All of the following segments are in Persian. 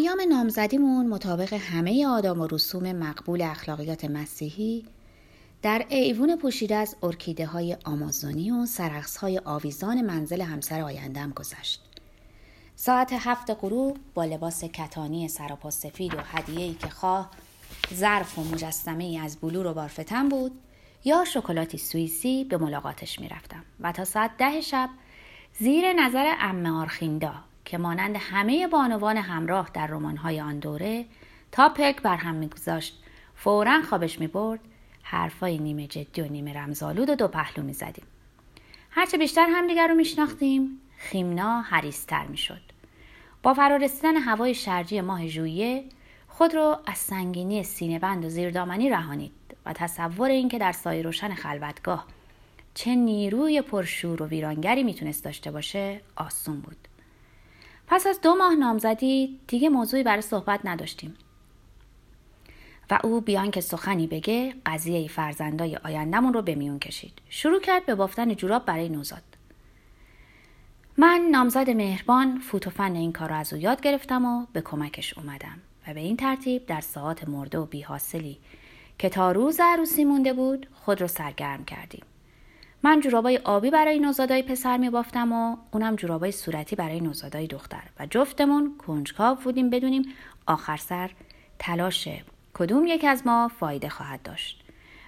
ایام نامزدیمون مطابق همه آدام و رسوم مقبول اخلاقیات مسیحی در ایوون پوشیده از ارکیده های آمازونی و سرخص های آویزان منزل همسر آیندم گذشت. ساعت هفت غروب با لباس کتانی سراپا سفید و هدیه‌ای که خواه ظرف و مجسمه ای از بلور و بارفتن بود یا شکلاتی سوئیسی به ملاقاتش می‌رفتم و تا ساعت ده شب زیر نظر ام آرخیندا که مانند همه بانوان همراه در رمان‌های آن دوره تا پلک بر هم میگذاشت. فورا خوابش می‌برد. حرفای نیمه جدی و نیمه رمزالود و دو پهلو می‌زدیم. هرچه بیشتر همدیگر رو میشناختیم خیمنا حریستر می‌شد. با فرارسیدن هوای شرجی ماه ژوئیه خود رو از سنگینی سینه بند و زیردامنی رهانید و تصور اینکه در سایه روشن خلوتگاه چه نیروی پرشور و ویرانگری می‌تونست داشته باشه آسون بود. پس از دو ماه نامزدی دیگه موضوعی برای صحبت نداشتیم. و او بیان که سخنی بگه قضیه فرزندای آیندهمون رو به میون کشید. شروع کرد به بافتن جوراب برای نوزاد. من نامزد مهربان فوت و فن این کار رو از او یاد گرفتم و به کمکش اومدم و به این ترتیب در ساعات مرده و بیحاصلی که تا روز عروسی مونده بود خود رو سرگرم کردیم. من جورابای آبی برای نوزادای پسر می بافتم و اونم جورابای صورتی برای نوزادای دختر و جفتمون کنجکاو بودیم بدونیم آخر سر تلاش کدوم یک از ما فایده خواهد داشت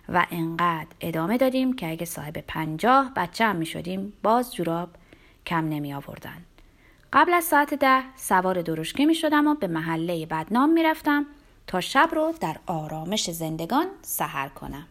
و انقدر ادامه دادیم که اگه صاحب پنجاه بچه هم می شدیم باز جوراب کم نمی آوردن. قبل از ساعت ده سوار درشکه می شدم و به محله بدنام می رفتم تا شب رو در آرامش زندگان سهر کنم.